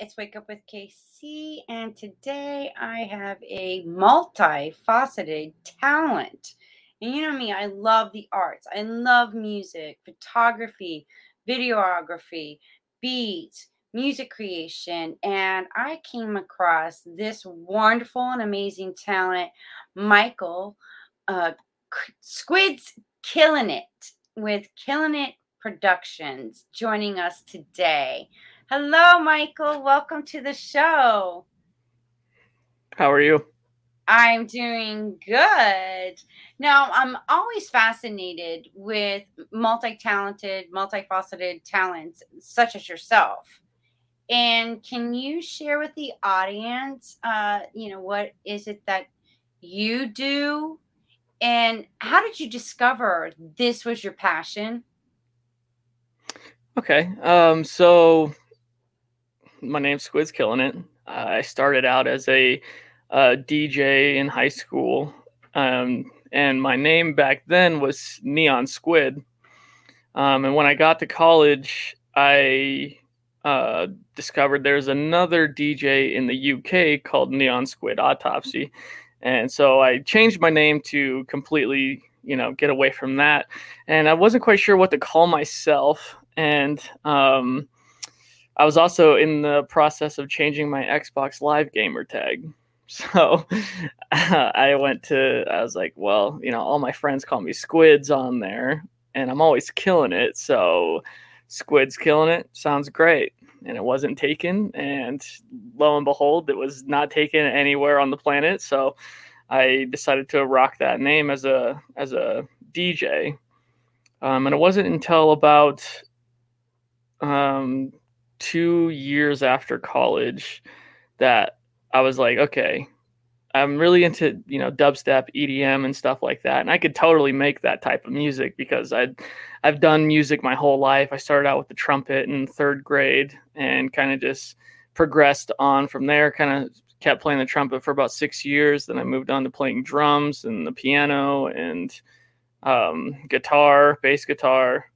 it's Wake Up with KC, and today I have a multifaceted talent. And you know me, I love the arts, I love music, photography, videography, beats, music creation. And I came across this wonderful and amazing talent, Michael uh, Squids Killing It with Killing It Productions, joining us today. Hello, Michael. Welcome to the show. How are you? I'm doing good. Now, I'm always fascinated with multi talented, multifaceted talents such as yourself. And can you share with the audience, uh, you know, what is it that you do? And how did you discover this was your passion? Okay. Um, so my name's Squid's Killing It. Uh, I started out as a, DJ in high school, um, and my name back then was Neon Squid. Um, and when I got to college, I uh, discovered there's another DJ in the UK called Neon Squid Autopsy, and so I changed my name to completely, you know, get away from that. And I wasn't quite sure what to call myself, and um, I was also in the process of changing my Xbox Live gamer tag. So I went to, I was like, well, you know, all my friends call me Squids on there, and I'm always killing it. So Squids killing it sounds great. And it wasn't taken. And lo and behold, it was not taken anywhere on the planet. So I decided to rock that name as a as a DJ. Um, and it wasn't until about um, two years after college that I was like, okay, I'm really into you know dubstep, EDM, and stuff like that, and I could totally make that type of music because I, I've done music my whole life. I started out with the trumpet in third grade and kind of just progressed on from there. Kind of kept playing the trumpet for about six years. Then I moved on to playing drums and the piano and um, guitar, bass guitar,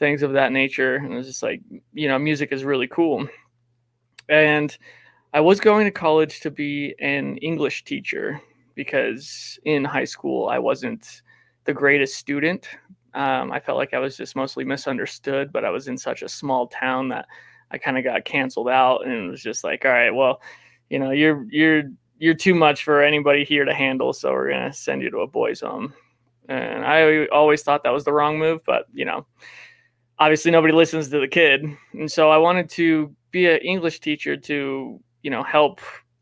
things of that nature. And it was just like, you know, music is really cool. And I was going to college to be an English teacher because in high school I wasn't the greatest student. Um, I felt like I was just mostly misunderstood, but I was in such a small town that I kind of got canceled out, and it was just like, all right, well, you know, you're you're you're too much for anybody here to handle, so we're gonna send you to a boys' home. And I always thought that was the wrong move, but you know, obviously nobody listens to the kid. And so i wanted to be an english teacher to you know help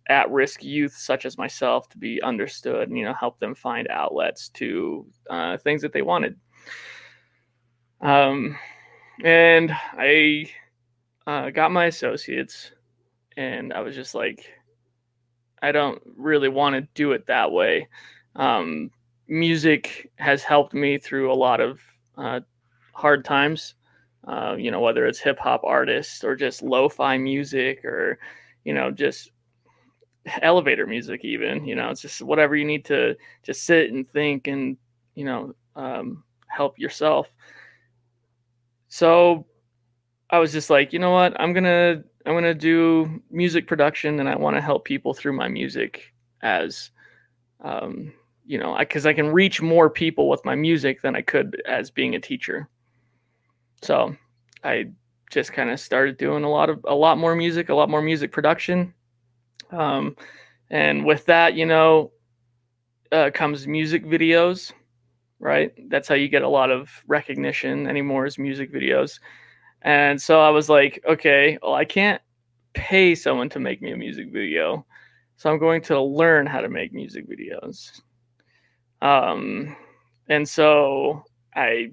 at-risk youth such as myself to be understood and you know help them find outlets to uh, things that they wanted. Um, and i uh, got my associates and i was just like i don't really want to do it that way. Um, music has helped me through a lot of uh, hard times uh, you know, whether it's hip hop artists or just lo-fi music or, you know, just elevator music even, you know, it's just whatever you need to just sit and think and, you know, um, help yourself. So I was just like, you know what, I'm gonna I'm gonna do music production and I want to help people through my music as um, you know, because I, I, can reach more people with my music than I could as being a teacher. So I just kind of started doing a lot of a lot more music, a lot more music production. Um, and with that, you know, uh, comes music videos, right? That's how you get a lot of recognition anymore is music videos. And so I was like, okay, well, I can't pay someone to make me a music video. So I'm going to learn how to make music videos. Um, and so I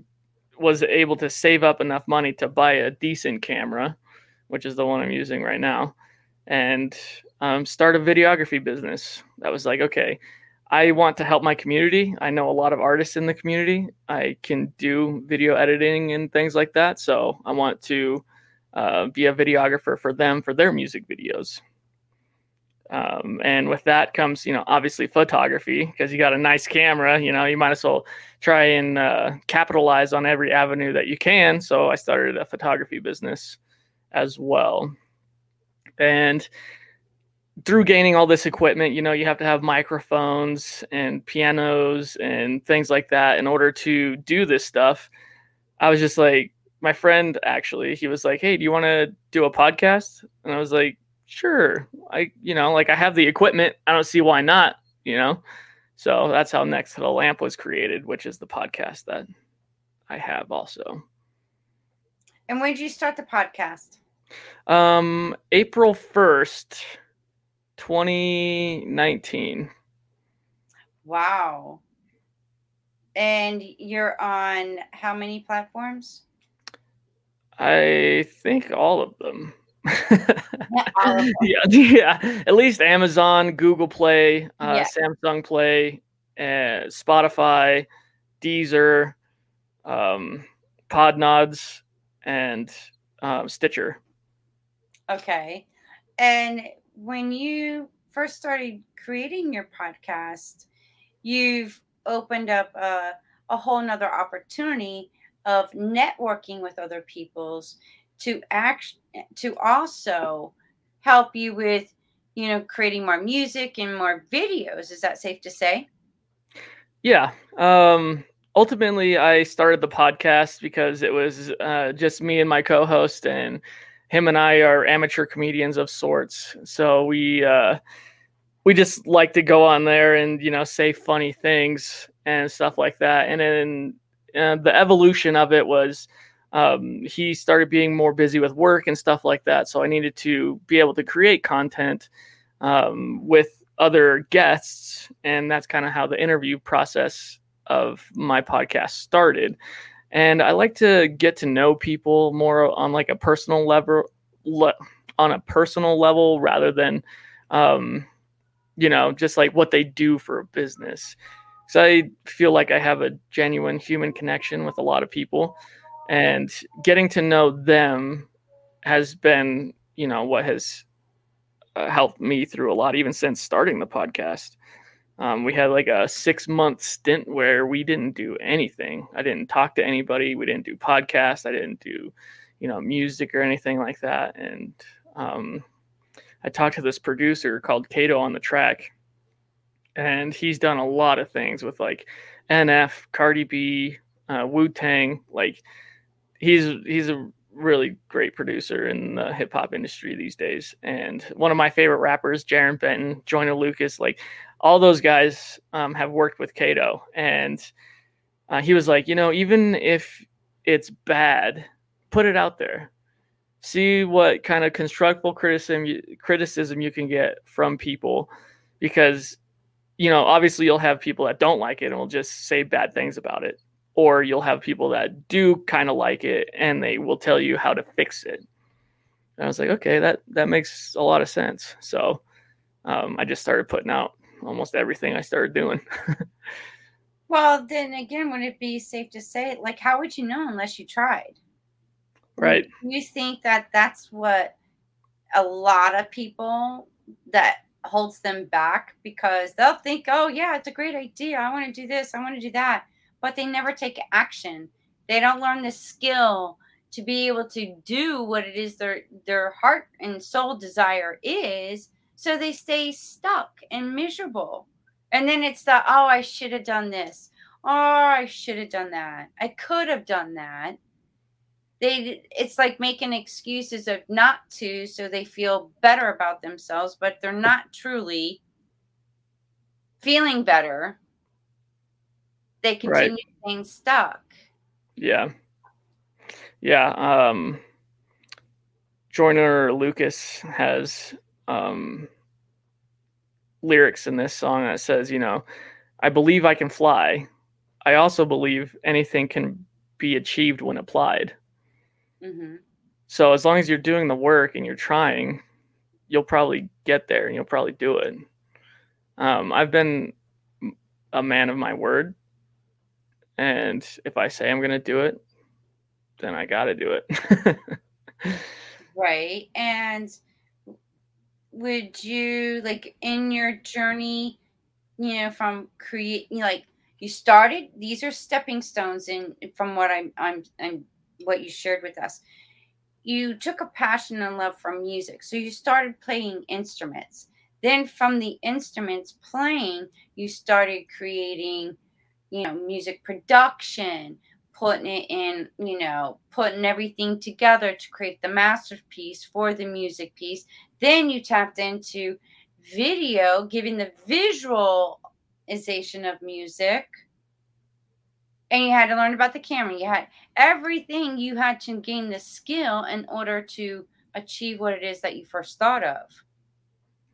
was able to save up enough money to buy a decent camera, which is the one I'm using right now. and um, start a videography business. That was like, okay, I want to help my community. I know a lot of artists in the community. I can do video editing and things like that. So I want to uh, be a videographer for them for their music videos. Um, and with that comes, you know, obviously photography because you got a nice camera. You know, you might as well try and uh, capitalize on every avenue that you can. So I started a photography business as well. And through gaining all this equipment, you know, you have to have microphones and pianos and things like that in order to do this stuff. I was just like, my friend actually, he was like, Hey, do you want to do a podcast? And I was like, Sure. I, you know, like I have the equipment. I don't see why not, you know? So that's how Next to the Lamp was created, which is the podcast that I have also. And when did you start the podcast? Um, April 1st, 2019. Wow. And you're on how many platforms? I think all of them. All of them. yeah, yeah, at least Amazon, Google Play, uh, yeah. Samsung Play, uh, Spotify, Deezer, um, Podnods, and uh, Stitcher. Okay. And when you first started creating your podcast, you've opened up a, a whole nother opportunity of networking with other people's to act to also help you with you know creating more music and more videos is that safe to say yeah um ultimately i started the podcast because it was uh, just me and my co-host and him and I are amateur comedians of sorts. So we uh, we just like to go on there and you know say funny things and stuff like that. And then uh, the evolution of it was um, he started being more busy with work and stuff like that. So I needed to be able to create content um, with other guests, and that's kind of how the interview process of my podcast started and I like to get to know people more on like a personal level, le- on a personal level rather than, um, you know, just like what they do for a business. So I feel like I have a genuine human connection with a lot of people, and getting to know them has been, you know, what has uh, helped me through a lot, even since starting the podcast. Um, we had like a six month stint where we didn't do anything. I didn't talk to anybody. We didn't do podcasts. I didn't do, you know, music or anything like that. And um, I talked to this producer called Kato on the track, and he's done a lot of things with like NF, Cardi B, uh, Wu Tang. Like he's he's a really great producer in the hip hop industry these days. And one of my favorite rappers, Jarren Benton, Joyner Lucas, like all those guys um, have worked with Kato, and uh, he was like, you know, even if it's bad, put it out there. See what kind of constructive criticism criticism you can get from people, because you know obviously you'll have people that don't like it and will just say bad things about it, or you'll have people that do kind of like it and they will tell you how to fix it. And I was like, okay, that that makes a lot of sense. So um, I just started putting out almost everything I started doing. well, then again, would it be safe to say, like, how would you know unless you tried? Right. You think that that's what a lot of people that holds them back because they'll think, oh, yeah, it's a great idea. I want to do this. I want to do that. But they never take action. They don't learn the skill to be able to do what it is their their heart and soul desire is so they stay stuck and miserable. And then it's the, oh, I should have done this. Oh, I should have done that. I could have done that. They it's like making excuses of not to so they feel better about themselves, but they're not truly feeling better. They continue right. staying stuck. Yeah. Yeah. Um Joyner Lucas has um, lyrics in this song that says, you know, I believe I can fly. I also believe anything can be achieved when applied. Mm-hmm. So as long as you're doing the work and you're trying, you'll probably get there and you'll probably do it. Um, I've been a man of my word. And if I say I'm going to do it, then I got to do it. right. And would you like in your journey, you know, from create like you started, these are stepping stones in from what I'm I'm I'm what you shared with us. You took a passion and love for music. So you started playing instruments. Then from the instruments playing, you started creating, you know, music production, putting it in, you know, putting everything together to create the masterpiece for the music piece. Then you tapped into video, giving the visualization of music. And you had to learn about the camera. You had everything you had to gain the skill in order to achieve what it is that you first thought of.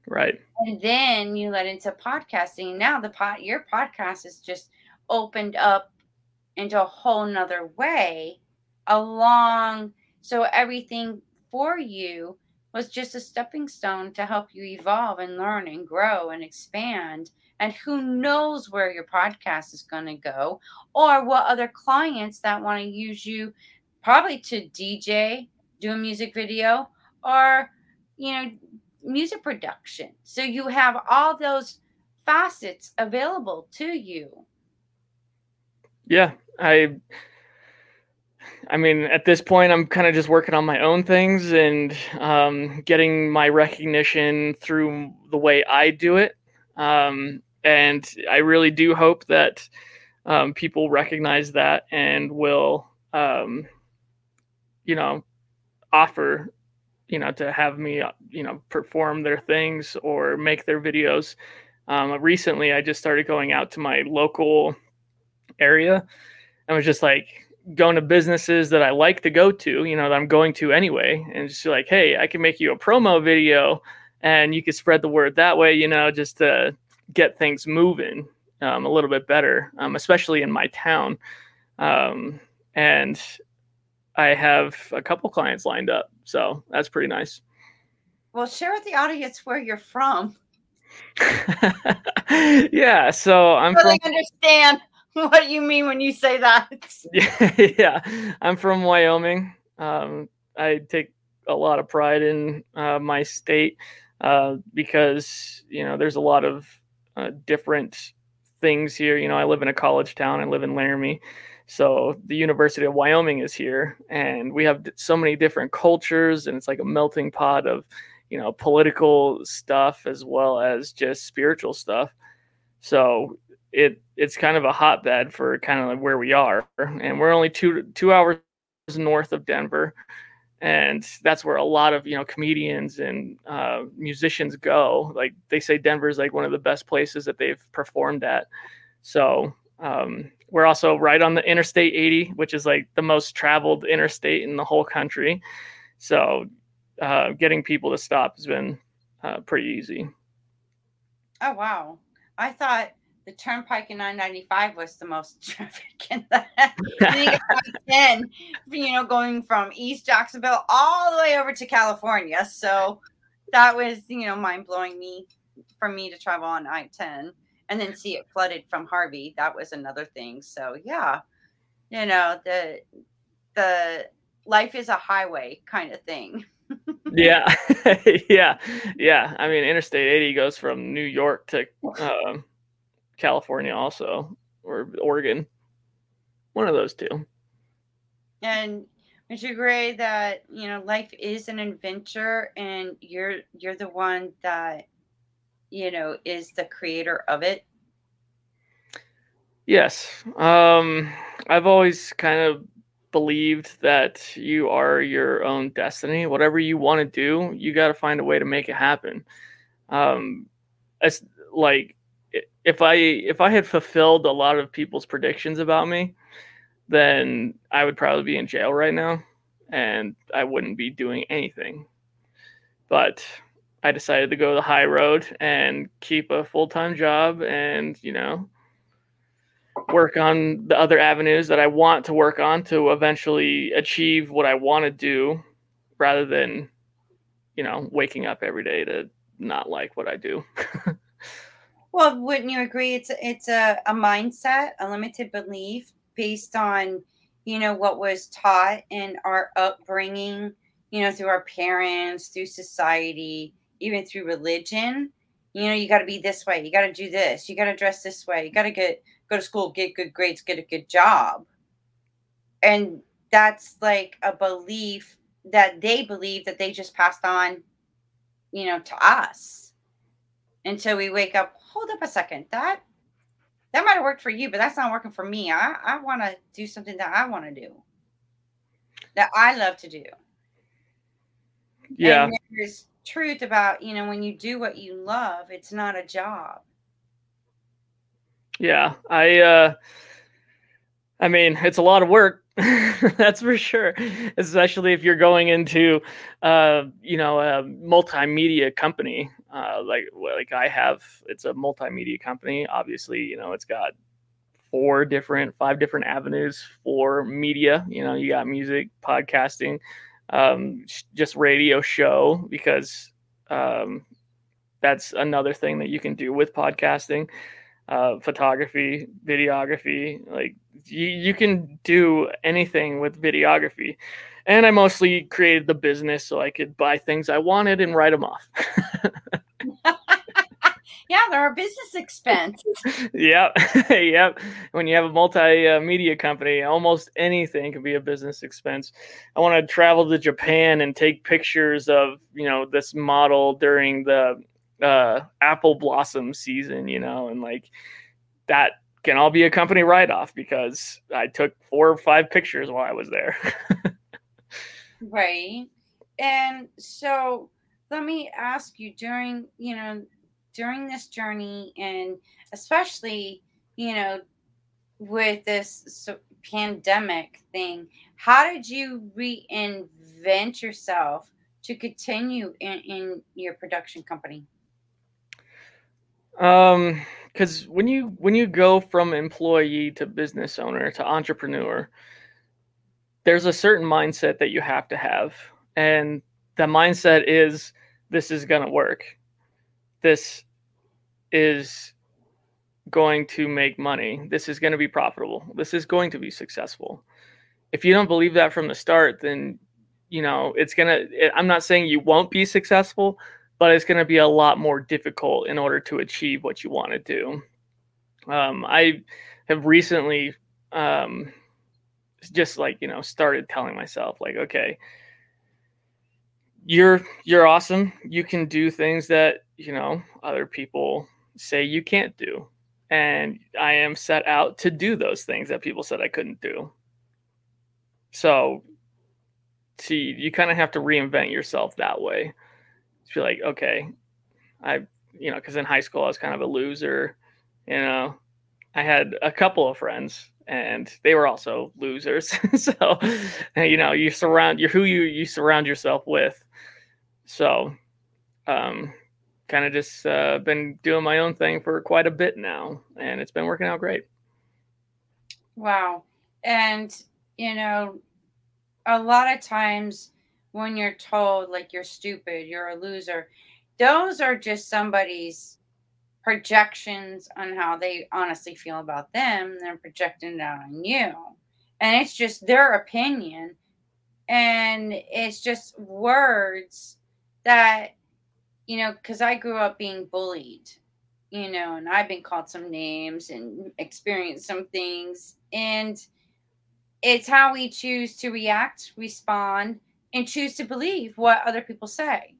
Right. And then you led into podcasting. Now the pot your podcast is just opened up into a whole nother way along so everything for you was just a stepping stone to help you evolve and learn and grow and expand and who knows where your podcast is going to go or what other clients that want to use you probably to DJ do a music video or you know music production. So you have all those facets available to you. Yeah, I I mean, at this point, I'm kind of just working on my own things and um, getting my recognition through the way I do it. Um, and I really do hope that um, people recognize that and will, um, you know, offer you know, to have me, you know, perform their things or make their videos. Um, recently, I just started going out to my local area and was just like going to businesses that I like to go to, you know, that I'm going to anyway, and just like, hey, I can make you a promo video and you can spread the word that way, you know, just to get things moving um, a little bit better, um, especially in my town. Um, and I have a couple clients lined up. So that's pretty nice. Well, share with the audience where you're from. yeah, so I'm really from understand what you mean when you say that. yeah, yeah. I'm from Wyoming. Um, I take a lot of pride in uh, my state uh, because you know there's a lot of uh, different things here. You know, I live in a college town. I live in Laramie, so the University of Wyoming is here, and we have so many different cultures, and it's like a melting pot of, you know, political stuff as well as just spiritual stuff. So it it's kind of a hotbed for kind of like where we are, and we're only two two hours north of Denver, and that's where a lot of you know comedians and uh, musicians go. Like they say, Denver is like one of the best places that they've performed at. So um, we're also right on the Interstate 80, which is like the most traveled interstate in the whole country. So uh, getting people to stop has been uh, pretty easy. Oh wow! I thought the Turnpike in 995 was the most traffic in that. ten, you know, going from East Jacksonville all the way over to California. So that was, you know, mind blowing me for me to travel on I-10 and then see it flooded from Harvey. That was another thing. So yeah, you know the the life is a highway kind of thing. yeah, yeah, yeah. I mean, Interstate 80 goes from New York to um, California, also, or Oregon. One of those two. And would you agree that you know life is an adventure, and you're you're the one that you know, is the creator of it? Yes. Um, I've always kind of believed that you are your own destiny. Whatever you want to do, you got to find a way to make it happen. Um, it's like if I if I had fulfilled a lot of people's predictions about me, then I would probably be in jail right now, and I wouldn't be doing anything. But I decided to go the high road and keep a full time job and, you know, work on the other avenues that I want to work on to eventually achieve what I want to do rather than you know, waking up every day to not like what I do. well, wouldn't you agree? It's it's a, a mindset, a limited belief based on you know what was taught in our upbringing, you know, through our parents, through society, even through religion. You know, you got to be this way. You got to do this. You got to dress this way. You got to get go to school, get good grades, get a good job. And that's like a belief that they believe that they just passed on, you know, to us until we wake up. Hold up a second. That that might have worked for you, but that's not working for me. I, I want to do something that I want to do, that I love to do. Yeah. And there's truth about, you know, when you do what you love, it's not a job. Yeah. I, uh, I mean, it's a lot of work. That's for sure. Especially if you're going into, uh, you know, a multimedia company, uh, like like I have. It's a multimedia company. Obviously, you know, it's got four different, five different avenues for media. You know, you got music, podcasting, um, just radio show because um, that's another thing that you can do with podcasting uh, photography, videography. Like you, you can do anything with videography. And I mostly created the business so I could buy things I wanted and write them off. yeah, they're a business expense. yep. yep. When you have a multimedia company, almost anything can be a business expense. I want to travel to Japan and take pictures of, you know, this model during the uh, apple blossom season, you know, and like that can all be a company write off because I took four or five pictures while I was there. right. And so let me ask you during, you know, during this journey and especially, you know, with this pandemic thing, how did you reinvent yourself to continue in, in your production company? Um, because when you when you go from employee to business owner to entrepreneur, there's a certain mindset that you have to have, and the mindset is this is gonna work. This is going to make money. This is going to be profitable. This is going to be successful. If you don't believe that from the start, then you know it's gonna. I'm not saying you won't be successful, but it's going to be a lot more difficult in order to achieve what you want to do. Um, I have recently um, just like you know started telling myself like, okay, you're you're awesome. You can do things that you know other people say you can't do, and I am set out to do those things that people said I couldn't do. So, see, you kind of have to reinvent yourself that way. Feel like okay i you know because in high school i was kind of a loser you know. I had a couple of friends and they were also losers. So you know you surround you're who you you surround yourself with. So um kind of just uh, been doing my own thing for quite a bit now and it's been working out great wow and you know a lot of times when you're told like you're stupid, you're a loser. Those are just somebody's projections on how they honestly feel about them. They're projecting it out on you. And it's just their opinion. And it's just words that, you know, because I grew up being bullied, you know, and I've been called some names and experienced some things. And it's how we choose to react, respond, and choose to believe what other people say.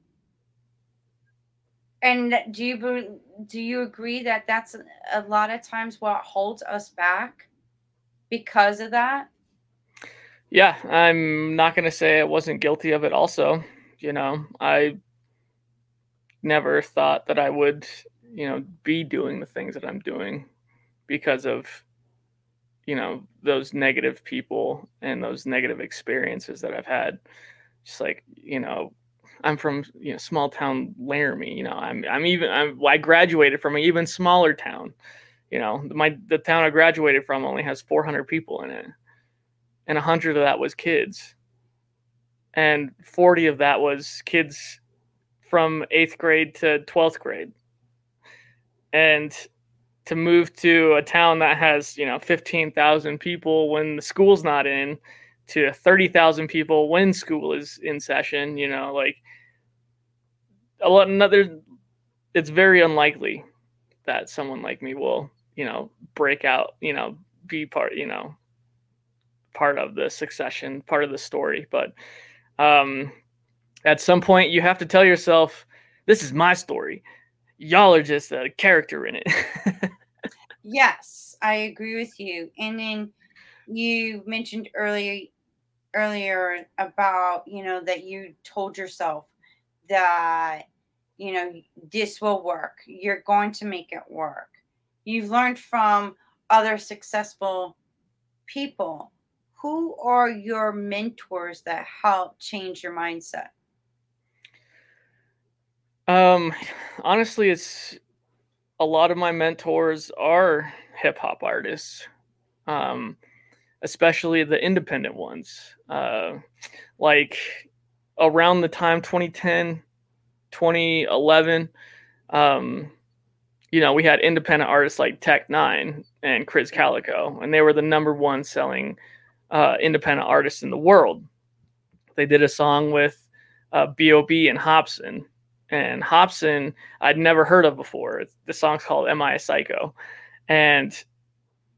And do you do you agree that that's a lot of times what holds us back because of that? Yeah, I'm not going to say I wasn't guilty of it also. You know, I never thought that I would, you know, be doing the things that I'm doing because of you know, those negative people and those negative experiences that I've had. Just like you know i'm from you know small town laramie you know i'm i'm even I'm, i graduated from an even smaller town you know. My the town i graduated from only has 400 people in it and 100 of that was kids. And 40 of that was kids from eighth grade to 12th grade. And to move to a town that has, you know, 15,000 people when the school's not in to 30,000 people when school is in session, you know, like a lot another it's very unlikely that someone like me will, you know, break out, you know, be part, you know, part of the succession, part of the story, but um at some point you have to tell yourself this is my story. Y'all are just a character in it. Yes i agree with you and then you mentioned earlier earlier about you know that you told yourself that you know this will work you're going to make it work. You've learned from other successful people. Who are your mentors that help change your mindset um, honestly, it's a lot of my mentors are hip hop artists, um, especially the independent ones. Uh, like around the time 2010, 2011, um, you know, we had independent artists like Tech N9ne and Krizz Kaliko, and they were the number one selling uh, independent artists in the world. They did a song with uh, B.O.B. and Hopsin, and Hopsin I'd never heard of before. The song's called "Am I a Psycho," and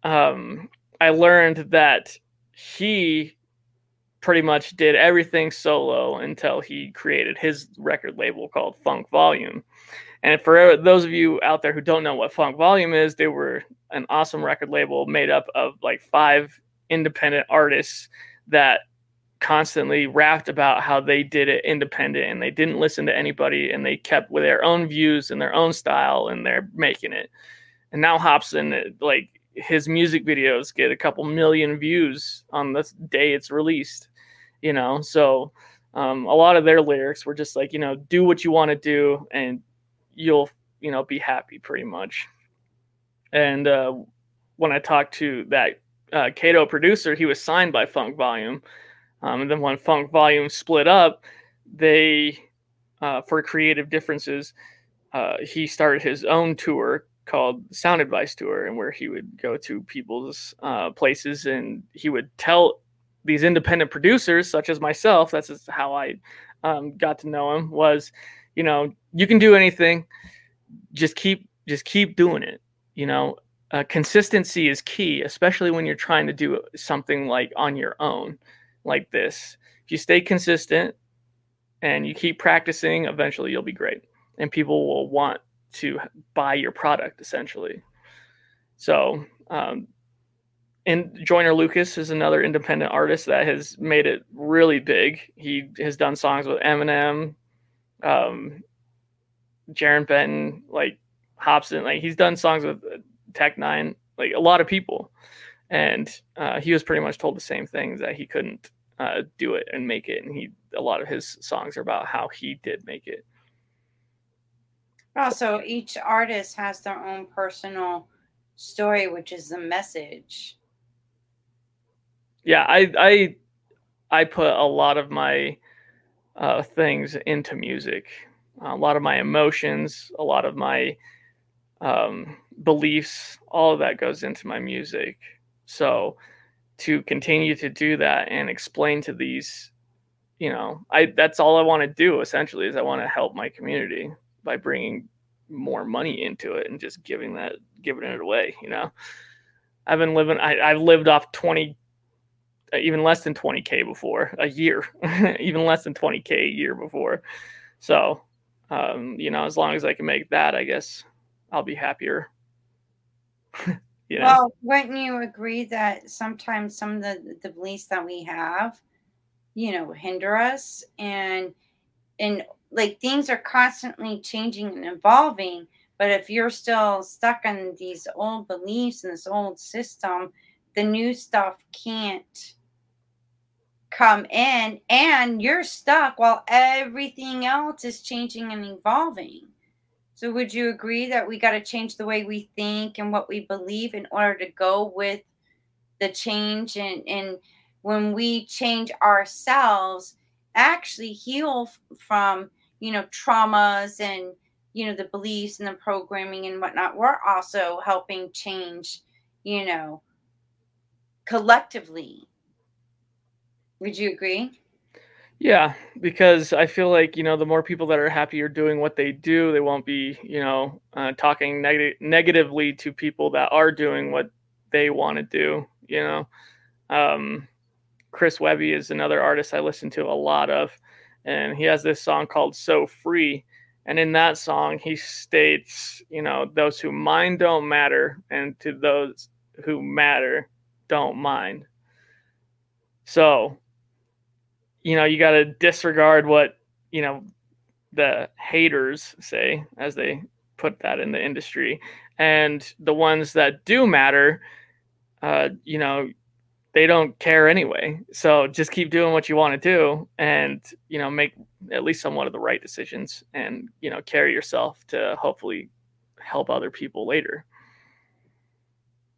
um, I learned that he pretty much did everything solo until he created his record label called Funk Volume. And for those of you out there who don't know what Funk Volume is, they were an awesome record label made up of like five independent artists that constantly rapped about how they did it independent and they didn't listen to anybody and they kept with their own views and their own style and they're making it. And now Hopsin, like his music videos get a couple million views on the day it's released, you know? So um, a lot of their lyrics were just like, you know, do what you want to do and you'll, you know, be happy pretty much. And uh, when I talked to that uh, Kato producer, he was signed by Funk Volume um, and then when Funk Volume split up, they, uh, for creative differences, uh, he started his own tour called Sound Advice Tour, and where he would go to people's uh, places and he would tell these independent producers, such as myself, that's just how I um, got to know him, was, you know, you can do anything, just keep just keep doing it. You know, uh, consistency is key, especially when you're trying to do something like on your own like this. If you stay consistent and you keep practicing, eventually you'll be great. And people will want to buy your product essentially. So, um, and Joyner Lucas is another independent artist that has made it really big. He has done songs with Eminem, um, Jarren Benton, like Hopsin. Like he's done songs with Tech N9ne, like a lot of people and uh, he was pretty much told the same thing that he couldn't uh, do it and make it. And he a lot of his songs are about how he did make it. Also each artist has their own personal story which is the message. Yeah i i i put a lot of my uh, things into music. A lot of my emotions a lot of my um, beliefs all of that goes into my music so to continue to do that and explain to these, you know, I that's all I want to do essentially is I want to help my community by bringing more money into it and just giving that giving it away, you know. I've been living I, I've lived off 20 uh, even less than 20k before a year even less than 20k a year before so um, you know as long as i can make that i guess i'll be happier you know? Well, wouldn't you agree that sometimes some of the, the beliefs that we have, you know, hinder us and and like things are constantly changing and evolving. But if you're still stuck in these old beliefs and this old system, the new stuff can't come in and you're stuck while everything else is changing and evolving. So, would you agree that we got to change the way we think and what we believe in order to go with the change? And, and when we change ourselves, actually heal from, you know, traumas and, you know, the beliefs and the programming and whatnot, we're also helping change, you know, collectively. Would you agree? Yeah, because I feel like you know the more people that are happier doing what they do, they won't be you know uh, talking neg- negatively to people that are doing what they want to do. You know, um, Chris Webby is another artist I listen to a lot of, and he has this song called "So Free," and in that song he states, you know, those who mind don't matter, and to those who matter don't mind. So you know, you got to disregard what, you know, the haters say as they put that in the industry. And the ones that do matter, uh, you know, they don't care anyway. So just keep doing what you want to do and, you know, make at least somewhat of the right decisions and, you know, carry yourself to hopefully help other people later.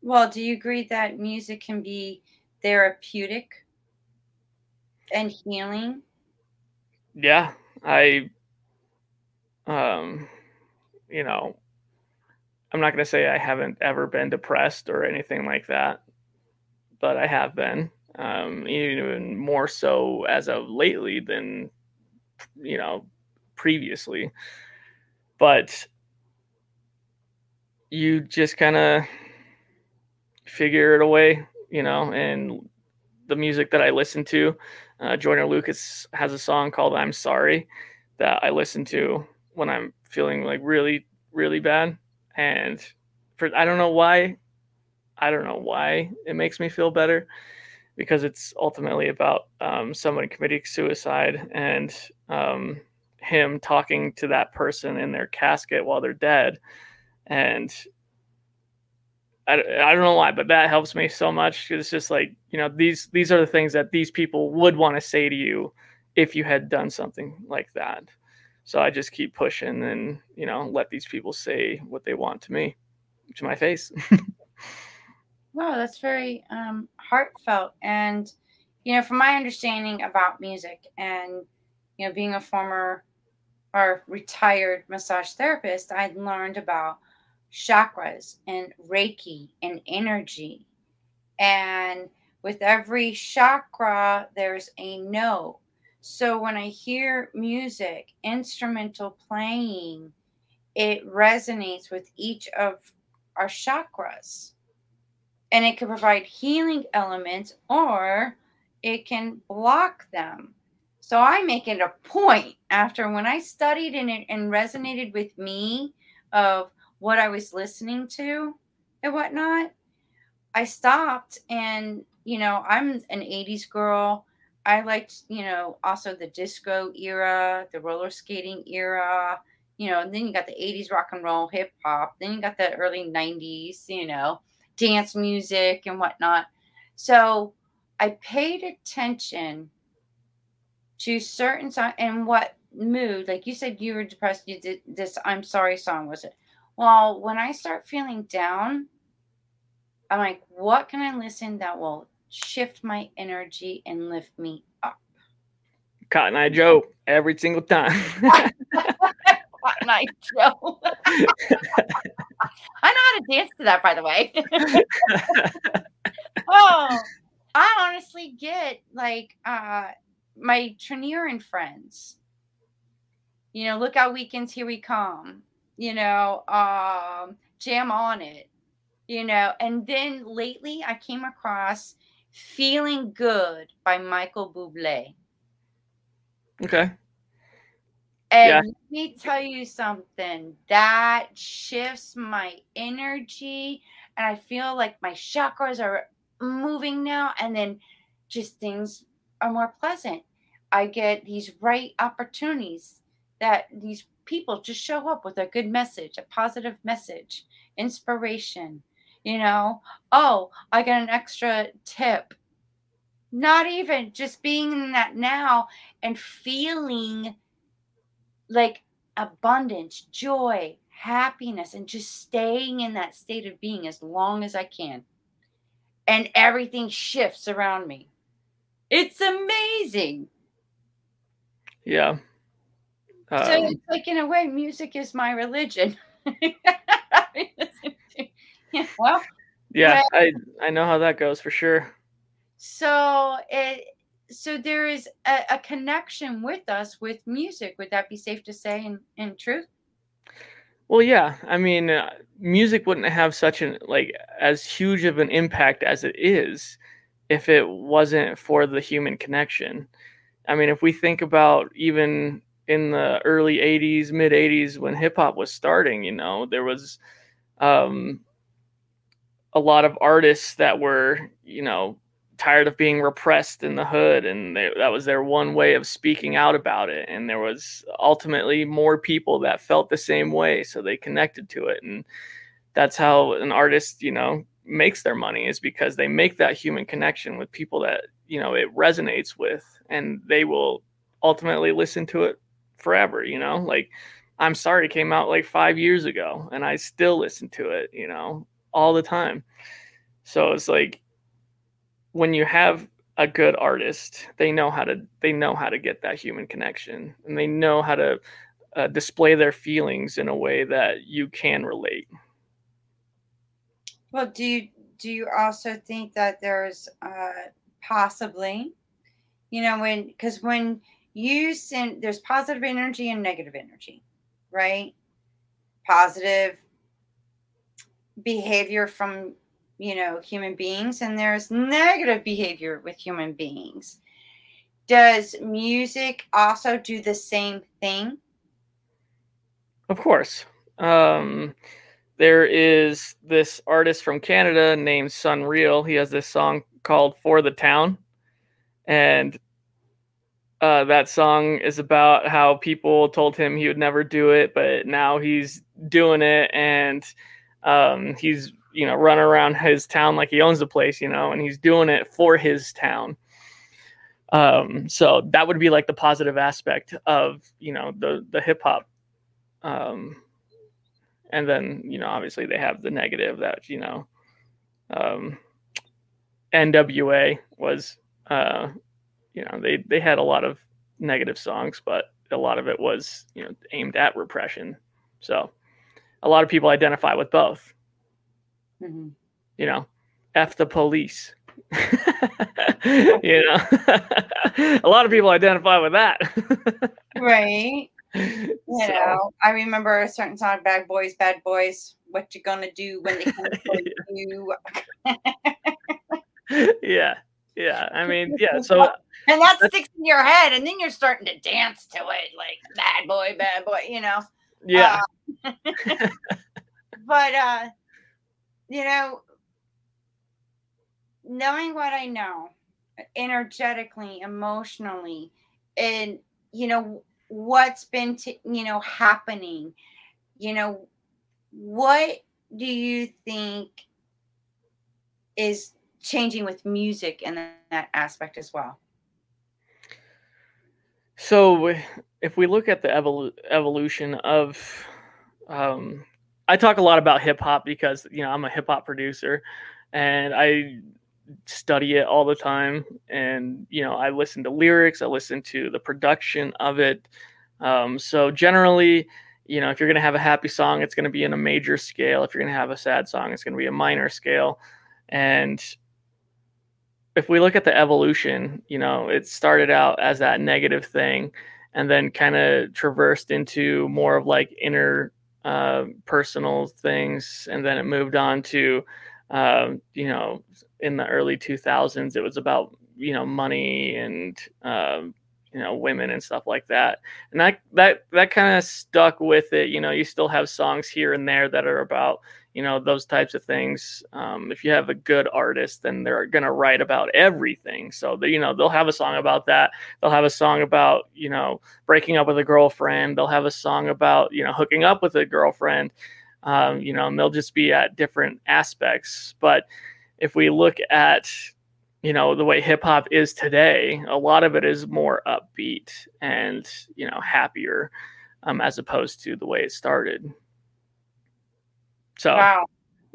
Well, do you agree that music can be therapeutic and healing? Yeah, I um you know, I'm not going to say I haven't ever been depressed or anything like that, but I have been um even more so as of lately than you know previously. But you just kind of figure it away, you know, and the music that I listen to uh, Joyner Lucas has a song called "I'm Sorry" that I listen to when I'm feeling like really, really bad, and for I don't know why, I don't know why it makes me feel better, because it's ultimately about um, someone committing suicide and um, him talking to that person in their casket while they're dead, and I, I don't know why, but that helps me so much. It's just like you know these these are the things that these people would want to say to you if you had done something like that. So I just keep pushing and you know let these people say what they want to me, to my face. wow, that's very um, heartfelt. And you know, from my understanding about music and you know being a former or retired massage therapist, I learned about chakras and Reiki and energy. And with every chakra, there's a note. So when I hear music, instrumental playing, it resonates with each of our chakras. And it can provide healing elements or it can block them. So I make it a point after when I studied and it and resonated with me of what I was listening to and whatnot, I stopped and, you know, I'm an 80s girl. I liked, you know, also the disco era, the roller skating era, you know, and then you got the 80s rock and roll, hip hop, then you got the early 90s, you know, dance music and whatnot. So I paid attention to certain songs and what mood, like you said, you were depressed. You did this I'm sorry song, was it? Well, when I start feeling down, I'm like, what can I listen that will shift my energy and lift me up? Cotton Eye Joe every single time. Cotton Eye Joe. I know how to dance to that, by the way. oh, I honestly get like uh my Trinier and friends. You know, look out weekends, here we come you know, um, jam on it, you know. And then lately I came across Feeling Good by Michael Bublé. Okay. And yeah. let me tell you something that shifts my energy, and I feel like my chakras are moving now, and then just things are more pleasant. I get these right opportunities that these people just show up with a good message, a positive message, inspiration. You know, oh, I got an extra tip. Not even just being in that now and feeling like abundance, joy, happiness, and just staying in that state of being as long as I can. And everything shifts around me. It's amazing. Yeah so Um, it's like in a way, music is my religion. yeah, well, yeah, I I know how that goes for sure. so it so there is a, a connection with us with music. Would that be safe to say in, in truth? Well, yeah. I mean, uh, music wouldn't have such an like as huge of an impact as it is if it wasn't for the human connection. I mean, if we think about even in the early 80s, mid 80s when hip hop was starting, you know, there was um a lot of artists that were, you know, tired of being repressed in the hood and they, that was their one way of speaking out about it and there was ultimately more people that felt the same way so they connected to it and that's how an artist you know makes their money is because they make that human connection with people that you know it resonates with and they will ultimately listen to it forever you know? Like i'm sorry came out like 5 years ago and i still listen to it you know all the time. So it's like when you have a good artist they know how to they know how to get that human connection and they know how to uh, display their feelings in a way that you can relate. Well, do you do you also think that there's uh, possibly, you know, when because when you send there's positive energy and negative energy, right? Positive behavior from you know human beings, and there's negative behavior with human beings. Does music also do the same thing? Of course. Um, there is this artist from Canada named SonReal. He has this song called For the Town. And uh, that song is about how people told him he would never do it, but now he's doing it. And um, he's, you know, running around his town like he owns the place, you know, and he's doing it for his town. Um, so that would be like the positive aspect of, you know, the, the hip hop um, and then you know obviously they have the negative that you know um, NWA was uh, you know they they had a lot of negative songs, but a lot of it was you know aimed at repression. So a lot of people identify with both. Mhm. You know, f the police. you know, a lot of people identify with that. Right. you You know, I remember a certain song, "Bad Boys, Bad Boys." What you gonna do when they come for you? yeah yeah i mean yeah so And that sticks in your head, and then you're starting to dance to it, like "Bad Boy, Bad Boy," you know. yeah But uh, you know, knowing what I know, energetically, emotionally, and you know what's been, t- you know, happening. You know, what do you think is changing with music and that, aspect as well? so if we look at the evolu- evolution of um i talk a lot about hip hop because you know i'm a hip hop producer and i study it all the time and you know i listen to lyrics i listen to the production of it. Um, so generally you know if you're going to have a happy song it's going to be in a major scale. If you're going to have a sad song it's going to be a minor scale. And if we look at the evolution you know it started out as that negative thing and then kind of traversed into more of like inner uh, personal things and then it moved on to um, you know in the early 2000s it was about you know money and um, you know women and stuff like that. And that that that kind of stuck with it. You know you still have songs here and there that are about you know those types of things. Um, if you have a good artist then they're going to write about everything. So they, you know they'll have a song about that. They'll have a song about you know breaking up with a girlfriend. They'll have a song about you know hooking up with a girlfriend. Um, you know and they'll just be at different aspects. But if we look at you know the way hip hop is today a lot of it is more upbeat and you know happier um, as opposed to the way it started so Wow.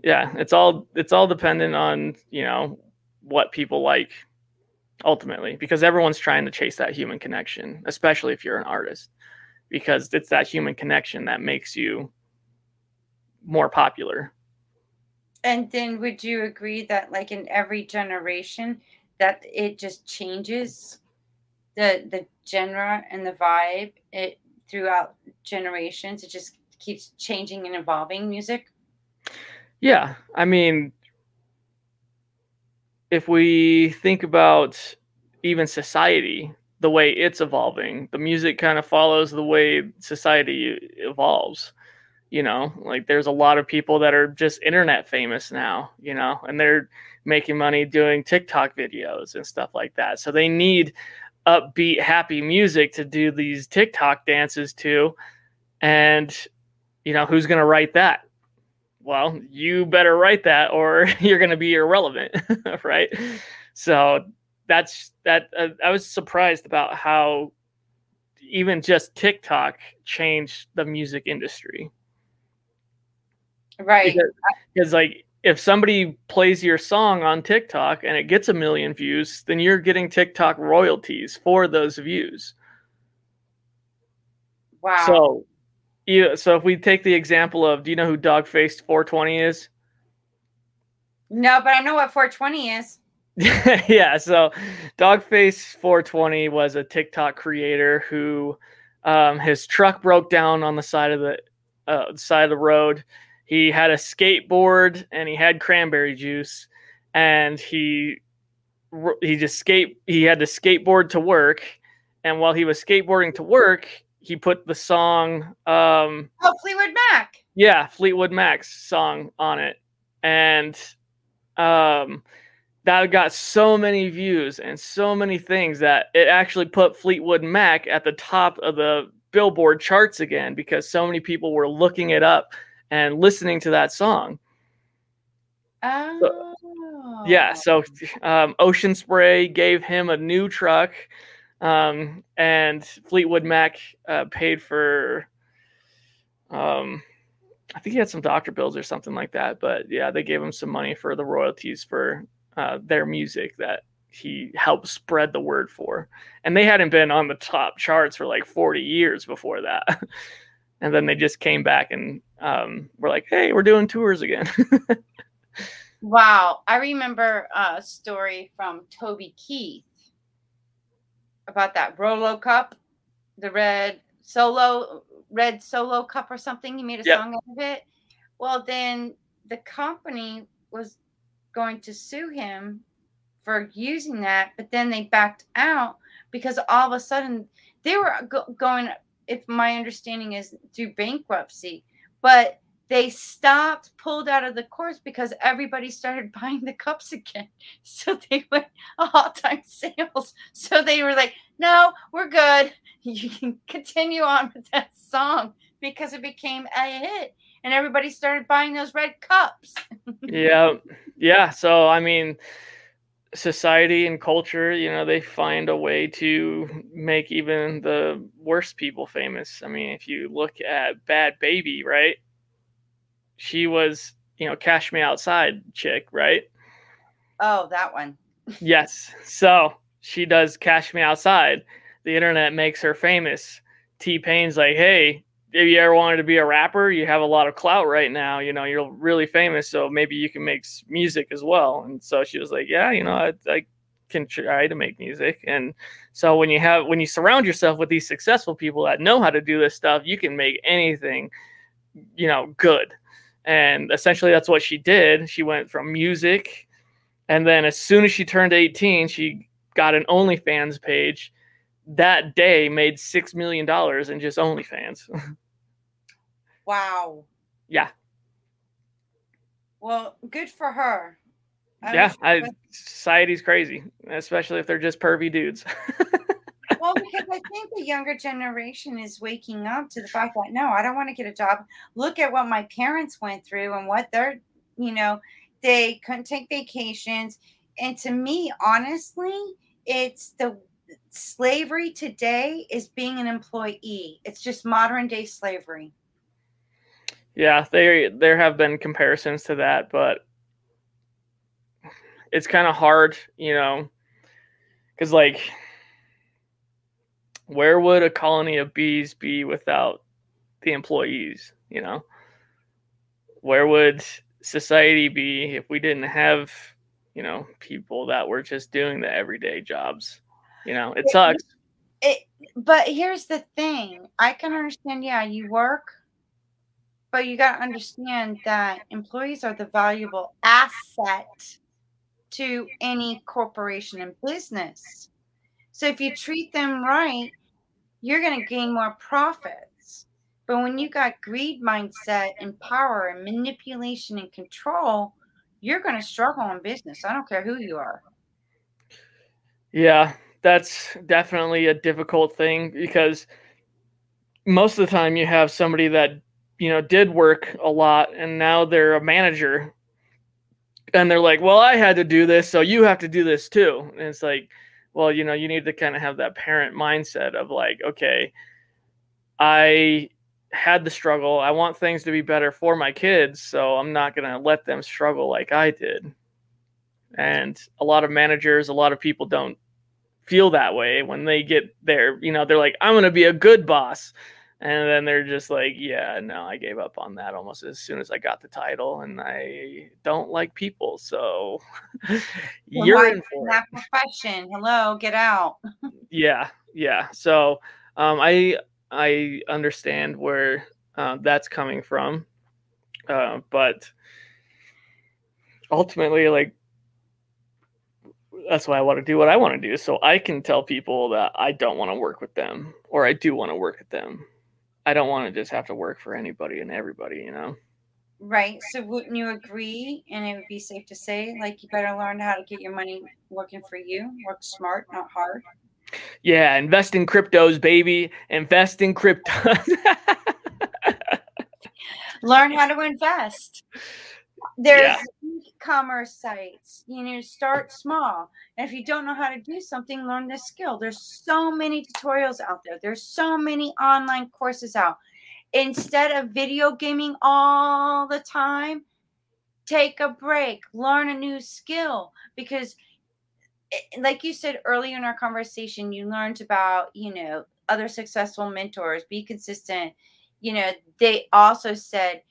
yeah it's all it's all dependent on you know what people like ultimately because everyone's trying to chase that human connection especially if you're an artist because it's that human connection that makes you more popular. And then would you agree that like in every generation that it just changes the the genre and the vibe it throughout generations it just keeps changing and evolving music? Yeah, I mean if we think about even society, the way it's evolving, the music kind of follows the way society evolves you know? Like there's a lot of people that are just internet famous now you know? And they're making money doing tiktok videos and stuff like that. So they need upbeat happy music to do these tiktok dances to. And you know who's going to write that well you better write that or you're going to be irrelevant right so that's that uh, i was surprised about how even just tiktok changed the music industry Right. Because, because like if somebody plays your song on TikTok and it gets a million views, then you're getting TikTok royalties for those views. Wow. So, yeah. So if we take the example of, do you know who Dogfaced 420 is? No, but I know what 420 is. yeah. So Dogface 420 was a TikTok creator who um, his truck broke down on the side of the uh, side of the road he had a skateboard and he had cranberry juice and he he just skate he had to skateboard to work and while he was skateboarding to work he put the song um oh fleetwood mac yeah fleetwood mac's song on it and um that got so many views and so many things that it actually put fleetwood mac at the top of the billboard charts again because so many people were looking it up and listening to that song. Oh. So, yeah, so um, Ocean Spray gave him a new truck, um, and Fleetwood Mac uh, paid for. Um, I think he had some doctor bills or something like that, but yeah, they gave him some money for the royalties for uh, their music that he helped spread the word for. And they hadn't been on the top charts for like 40 years before that. and then they just came back and um, we're like, hey, we're doing tours again. wow. I remember a story from Toby Keith about that Rolo cup, the red solo, red solo cup or something. He made a yep. song out of it. Well, then the company was going to sue him for using that, but then they backed out because all of a sudden they were go- going if my understanding is through bankruptcy but they stopped, pulled out of the course because everybody started buying the cups again. So they went all time sales. So they were like, no, we're good. You can continue on with that song because it became a hit and everybody started buying those red cups. yeah. Yeah. So, I mean, society and culture, you know, they find a way to make even the worst people famous. I mean, if you look at Bhad Bhabie, right? She was, you know, Cash Me Outside chick, right? Oh, that one. yes. So she does Cash Me Outside. The internet makes her famous. T Pain's like, hey, if you ever wanted to be a rapper, you have a lot of clout right now. You know, you're really famous, so maybe you can make music as well. And so she was like, yeah, you know, I, I can try to make music. And so when you have when you surround yourself with these successful people that know how to do this stuff, you can make anything, you know, good. And essentially, that's what she did. She went from music, and then as soon as she turned 18, she got an OnlyFans page that day made six million dollars in just OnlyFans. wow. Yeah. Well, good for her. I yeah, I, society's crazy, especially if they're just pervy dudes. well, because I think the younger generation is waking up to the fact that no, I don't want to get a job. Look at what my parents went through and what they're, you know, they couldn't take vacations. And to me, honestly, it's the slavery today is being an employee. It's just modern day slavery. Yeah, there there have been comparisons to that, but it's kind of hard, you know, because like where would a colony of bees be without the employees? You know, where would society be if we didn't have, you know, people that were just doing the everyday jobs? You know, it sucks. It, but here's the thing I can understand, yeah, you work, but you got to understand that employees are the valuable asset to any corporation and business. So if you treat them right, you're going to gain more profits. But when you got greed mindset and power and manipulation and control, you're going to struggle in business. I don't care who you are. Yeah, that's definitely a difficult thing because most of the time you have somebody that you know did work a lot and now they're a manager and they're like well i had to do this so you have to do this too and it's like well you know you need to kind of have that parent mindset of like okay i had the struggle i want things to be better for my kids so i'm not going to let them struggle like i did and a lot of managers a lot of people don't feel that way when they get there. You know, they're like, I'm going to be a good boss. And then they're just like, yeah, no, I gave up on that almost as soon as I got the title, and I don't like people, so you're in for that it. profession. Hello, get out. yeah, yeah. So um, I I understand where uh, that's coming from, uh, but ultimately, like that's why I want to do what I want to do. So I can tell people that I don't want to work with them or I do want to work with them. I don't want to just have to work for anybody and everybody, you know? Right. So wouldn't you agree? And it would be safe to say, like, you better learn how to get your money working for you. Work smart, not hard. Yeah. Invest in cryptos, baby. Invest in cryptos. learn how to invest. There's yeah e-commerce sites. You know, start small. And if you don't know how to do something, learn this skill. There's so many tutorials out there. There's so many online courses out. Instead of video gaming all the time, take a break, learn a new skill because eh, like you said earlier in our conversation, you learned about, you know, other successful mentors, be consistent. You know, they also said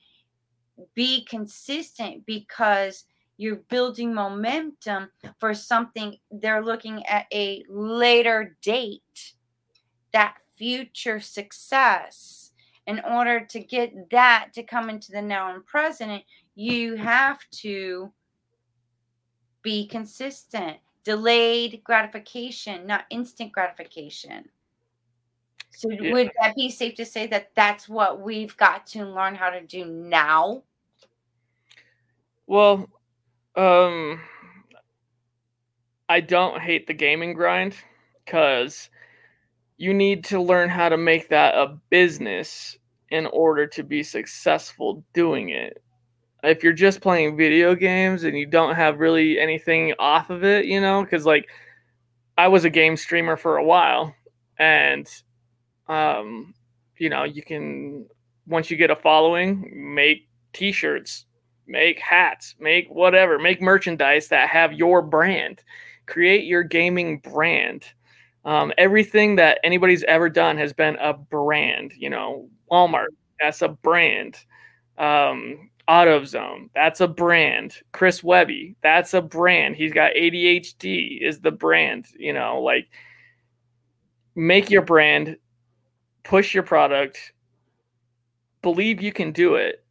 be consistent because you're building momentum for something they're looking at a later date that future success. In order to get that to come into the now and present you have to be consistent. Delayed gratification not instant gratification. So yeah. would that be safe to say that that's what we've got to learn how to do now well, um, I don't hate the gaming grind because you need to learn how to make that a business in order to be successful doing it. If you're just playing video games and you don't have really anything off of it, you know, because like I was a game streamer for a while and um, you know, you can once you get a following, make t-shirts, make hats, make whatever, make merchandise that have your brand. Create your gaming brand. Um, everything that anybody's ever done has been a brand. You know, Walmart, that's a brand. Um, AutoZone, that's a brand. Chris Webby, that's a brand. He's got ADHD, is the brand. You know, like make your brand, push your product, believe you can do it,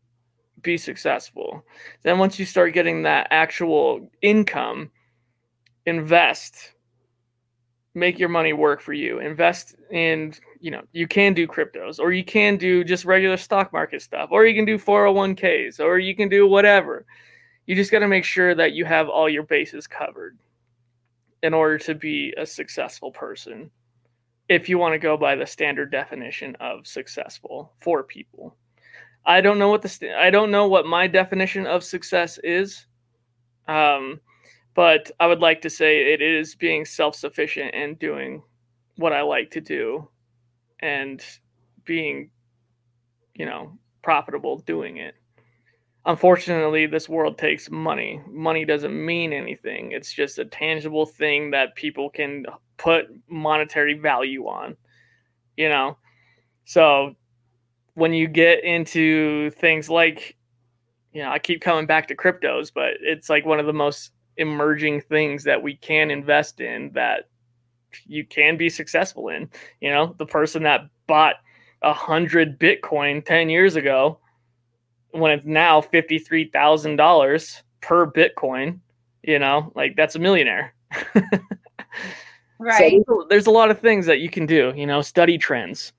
be successful. Then once you start getting that actual income, invest. Make your money work for you. Invest in, you know, you can do cryptos or you can do just regular stock market stuff or you can do 401ks or you can do whatever. You just got to make sure that you have all your bases covered in order to be a successful person. If you want to go by the standard definition of successful for people. I don't know what the I don't know what my definition of success is. Um, but I would like to say it is being self-sufficient and doing what I like to do and being you know profitable doing it. Unfortunately, this world takes money. Money doesn't mean anything. It's just a tangible thing that people can put monetary value on. you know. So when you get into things like you know, I keep coming back to cryptos, but it's like one of the most emerging things that we can invest in that you can be successful in. You know, the person that bought a hundred Bitcoin 10 years ago, when it's now $53,000 per Bitcoin, you know, like that's a millionaire. right. So there's a lot of things that you can do, you know, study trends.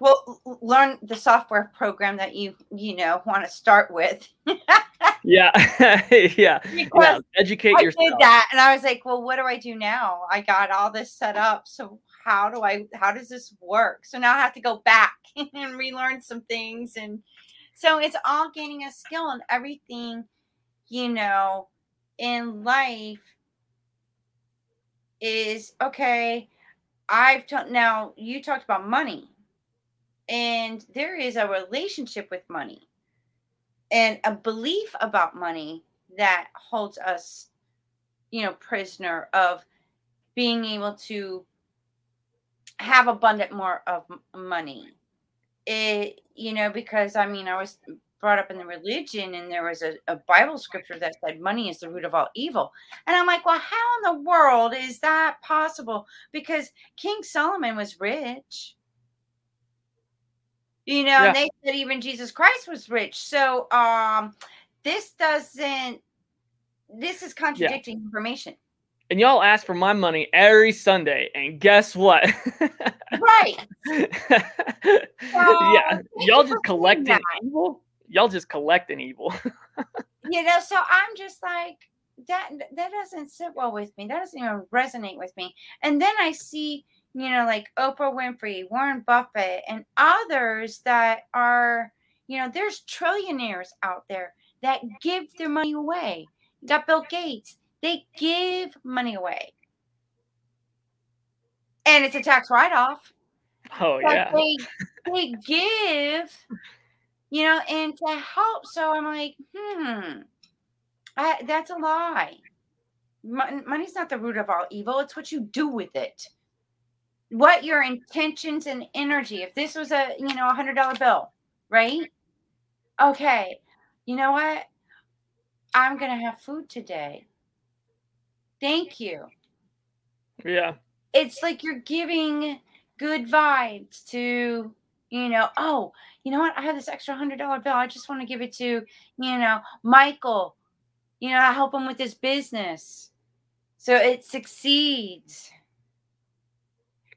Well, learn the software program that you, you know, want to start with. yeah. yeah. yeah. Educate I yourself. did that and I was like, well, what do I do now? I got all this set up. So how do I how does this work? So now I have to go back and relearn some things. And so it's all gaining a skill and everything, you know, in life is okay. I've talked now you talked about money. And there is a relationship with money and a belief about money that holds us, you know, prisoner of being able to have abundant more of money. It, you know, because I mean, I was brought up in the religion and there was a, a Bible scripture that said money is the root of all evil. And I'm like, well, how in the world is that possible? Because King Solomon was rich. You know, yeah. and they said even Jesus Christ was rich. So um this doesn't this is contradicting yeah. information. And y'all ask for my money every Sunday, and guess what? right. yeah. Y'all just collecting evil. Y'all just collecting evil. you know, so I'm just like, that that doesn't sit well with me. That doesn't even resonate with me. And then I see you know, like Oprah Winfrey, Warren Buffett, and others that are, you know, there's trillionaires out there that give their money away. You got Bill Gates, they give money away. And it's a tax write off. Oh, yeah. They, they give, you know, and to help. So I'm like, hmm, I, that's a lie. Money's not the root of all evil, it's what you do with it what your intentions and energy if this was a you know a hundred dollar bill right? Okay you know what? I'm gonna have food today. Thank you. Yeah. It's like you're giving good vibes to you know oh you know what? I have this extra hundred dollar bill. I just want to give it to you know michael. You know i help him with his business. So it succeeds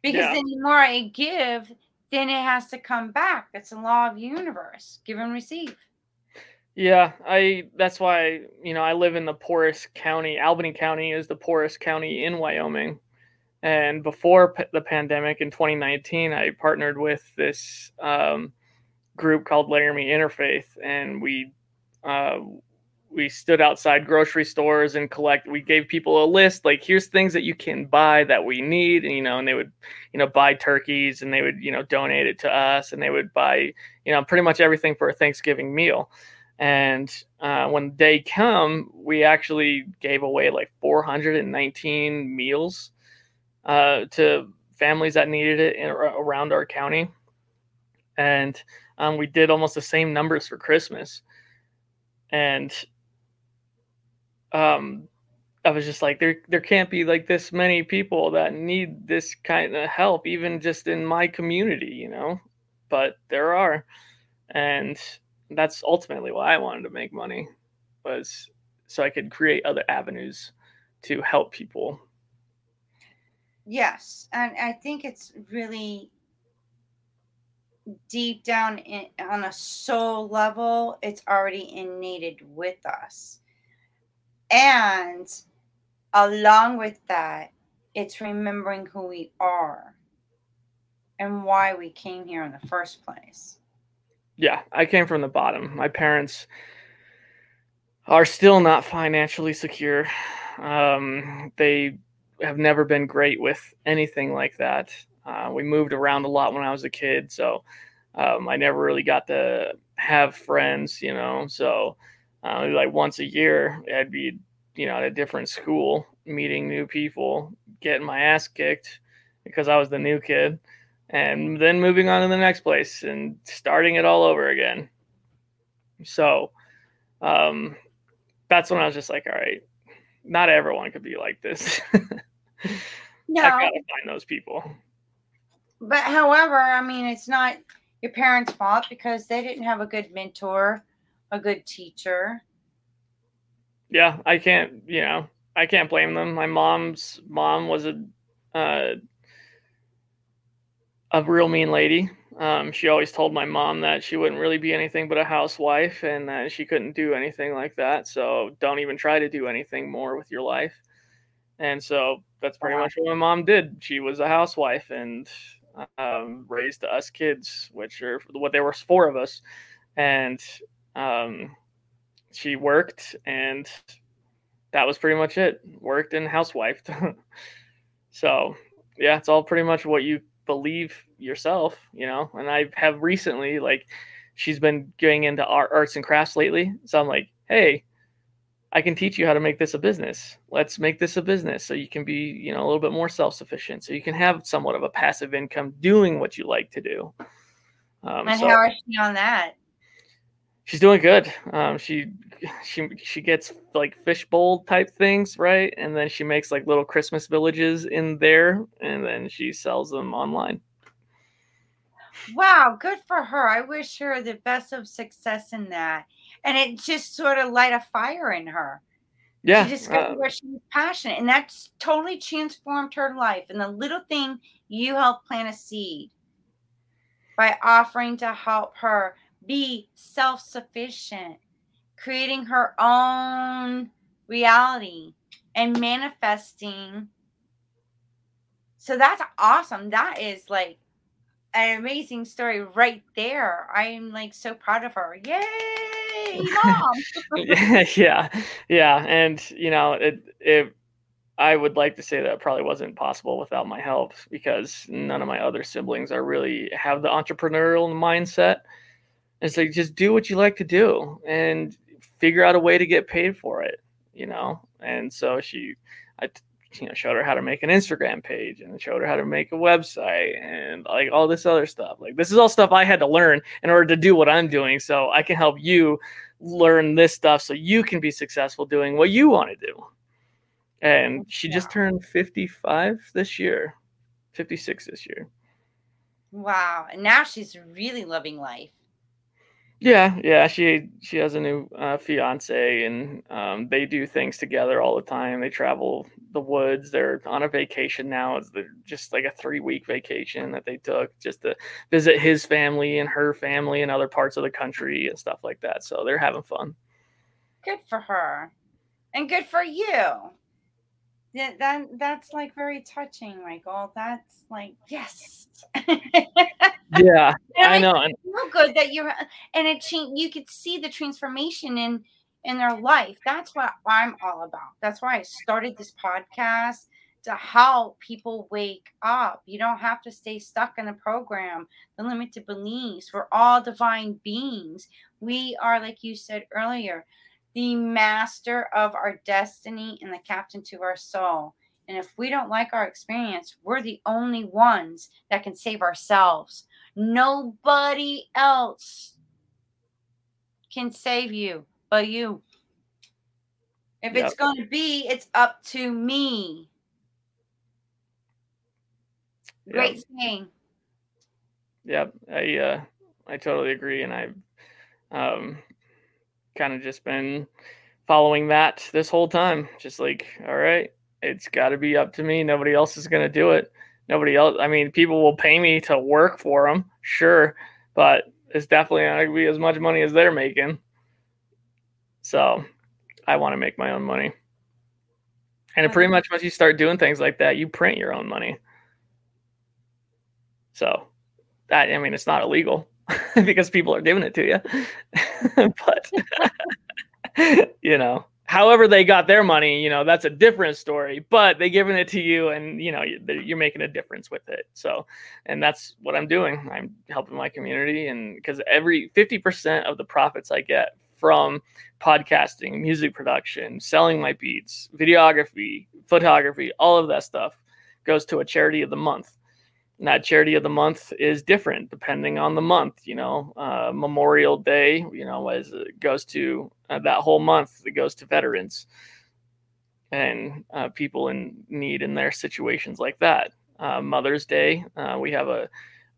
because yeah. then the more I give, then it has to come back. That's the law of the universe. Give and receive. Yeah, I that's why, you know, I live in the poorest county. Albany County is the poorest county in Wyoming. And before p- the pandemic in 2019, I partnered with this um, group called Laramie Interfaith, and we uh, we stood outside grocery stores and collect we gave people a list like here's things that you can buy that we need and you know and they would you know buy turkeys and they would you know donate it to us and they would buy you know pretty much everything for a thanksgiving meal. And uh, when the day come we actually gave away like 419 meals uh, to families that needed it in, around our county. And um, we did almost the same numbers for christmas. And um, I was just like, there, there can't be like this many people that need this kind of help, even just in my community, you know. But there are, and that's ultimately why I wanted to make money, was so I could create other avenues to help people. Yes, and I think it's really deep down in, on a soul level, it's already innated with us and along with that, it's remembering who we are and why we came here in the first place. Yeah, I came from the bottom. My parents are still not financially secure. Um, they have never been great with anything like that. Uh, we moved around a lot when I was a kid, so um, I never really got to have friends, you know. So uh, like once a year, I'd be, you know, at a different school, meeting new people, getting my ass kicked, because I was the new kid, and then moving on to the next place and starting it all over again. So, um, that's when I was just like, all right, not everyone could be like this. No, I gotta find those people. but however, I mean, it's not your parents' fault because they didn't have a good mentor, a good teacher. Yeah, I can't, you know, I can't blame them. My mom's mom was a uh, a real mean lady. Um, she always told my mom that she wouldn't really be anything but a housewife and that she couldn't do anything like that. So don't even try to do anything more with your life. And so that's pretty Wow. much what my mom did. She was a housewife and um, raised us kids, which are what there were four of us. And um, she worked and that was pretty much it. Worked and housewifed. so yeah, it's all pretty much what you believe yourself, you know. And I have recently, like, she's been getting into art, arts and crafts lately. So I'm like, hey, I can teach you how to make this a business. Let's make this a business so you can be, you know, a little bit more self sufficient. So you can have somewhat of a passive income doing what you like to do. Um, And so- how is she on that? She's doing good. Um, she she she gets like fishbowl type things, right? And then she makes like little Christmas villages in there, and then she sells them online. Wow, good for her. I wish her the best of success in that. And it just sort of light a fire in her. Yeah, she discovered uh, where she was passionate, and that's totally transformed her life. And the little thing you helped plant a seed by offering to help her be self sufficient, creating her own reality and manifesting. So that's awesome. That is like an amazing story right there. I'm like so proud of her. Yay, mom! yeah, yeah, yeah, and you know, it it. I would like to say that probably wasn't possible without my help because none of my other siblings are really have the entrepreneurial mindset. It's like just do what you like to do and figure out a way to get paid for it, you know. And so she, I, you know, showed her how to make an Instagram page and showed her how to make a website and like all this other stuff. Like this is all stuff I had to learn in order to do what I'm doing, so I can help you learn this stuff so you can be successful doing what you want to do. And she just turned 55 this year, 56 this year. Wow. And now she's really loving life. Yeah, yeah. She she has a new uh, fiance, and um, they do things together all the time. They travel the woods. They're on a vacation now. It's the, just like a three week vacation that they took just to visit his family and her family and other parts of the country and stuff like that. So they're having fun. Good for her. And good for you. Yeah, that that's like very touching, Michael. That's like yes. Yeah, I know. And feel good that you're uh, and it changed you could see the transformation in in their life that's what i'm all about that's why i started this podcast to help people wake up you don't have to stay stuck in the program the limited beliefs we're all divine beings we are like you said earlier the master of our destiny and the captain to our soul and if we don't like our experience we're the only ones that can save ourselves Nobody else can save you but you. If it's going to be, it's up to me. Great saying. Yep, I uh, I totally agree, and I've um, kind of just been following that this whole time. Just like, all right, it's got to be up to me. Nobody else is gonna do it. Nobody else. I mean, people will pay me to work for them, sure, but it's definitely not gonna be as much money as they're making. So, I want to make my own money. And it pretty much once you start doing things like that, you print your own money. So that I mean, it's not illegal because people are giving it to you. but you know, however they got their money, you know, that's a different story. But they giving it to you, and you know, you- you're making a difference with it. So, and that's what I'm doing. I'm helping my community, and because every 50% of the profits I get from podcasting, music production, selling my beats, videography, photography, all of that stuff goes to a charity of the month. That charity of the month is different depending on the month. You know, uh, Memorial Day, you know, as it goes to uh, that whole month, it goes to veterans and uh, people in need in their situations like that. Uh, Mother's Day, uh, we have a,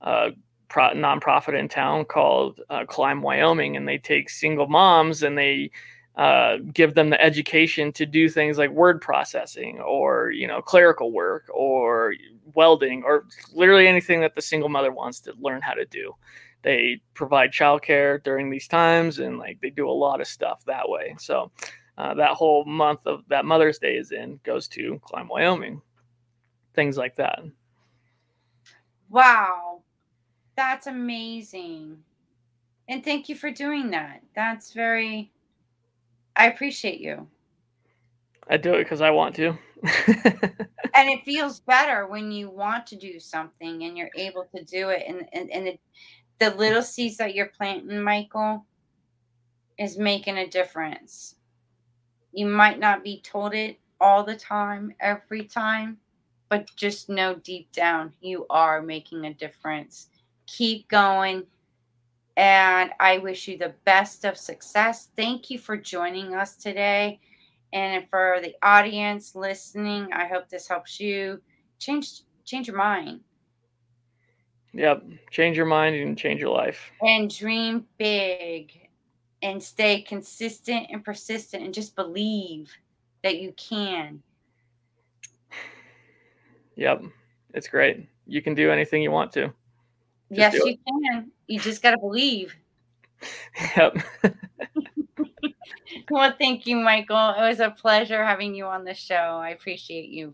a pro- nonprofit in town called uh, Climb Wyoming, and they take single moms and they uh, give them the education to do things like word processing or you know clerical work or welding or literally anything that the single mother wants to learn how to do. They provide childcare during these times and like they do a lot of stuff that way. So uh, that whole month of that mother's day is in goes to climb wyoming. Things like that. Wow. That's amazing. And thank you for doing that. That's very I appreciate you. I do it because I want to. and it feels better when you want to do something and you're able to do it. And and, and the, the little seeds that you're planting, Michael, is making a difference. You might not be told it all the time, every time, but just know deep down you are making a difference. Keep going, and I wish you the best of success. Thank you for joining us today. And for the audience listening, I hope this helps you change change your mind. Yep. Change your mind and change your life. And dream big and stay consistent and persistent and just believe that you can. Yep. It's great. You can do anything you want to. Yes, you can. You just got to believe. Yep. well, thank you, Michael. It was a pleasure having you on the show. I appreciate you.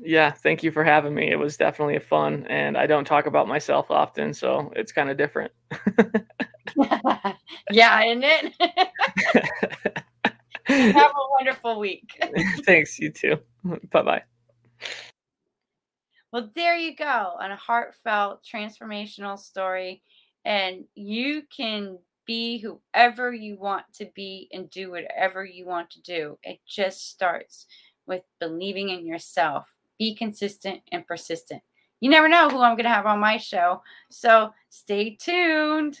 Yeah, thank you for having me. It was definitely a fun, and I don't talk about myself often, so it's kind of different. yeah, isn't it? Have a wonderful week. Thanks, you too. Bye bye. Well, there you go on a heartfelt, transformational story. And you can be whoever you want to be and do whatever you want to do. It just starts with believing in yourself. Be consistent and persistent. You never know who I'm going to have on my show. So stay tuned.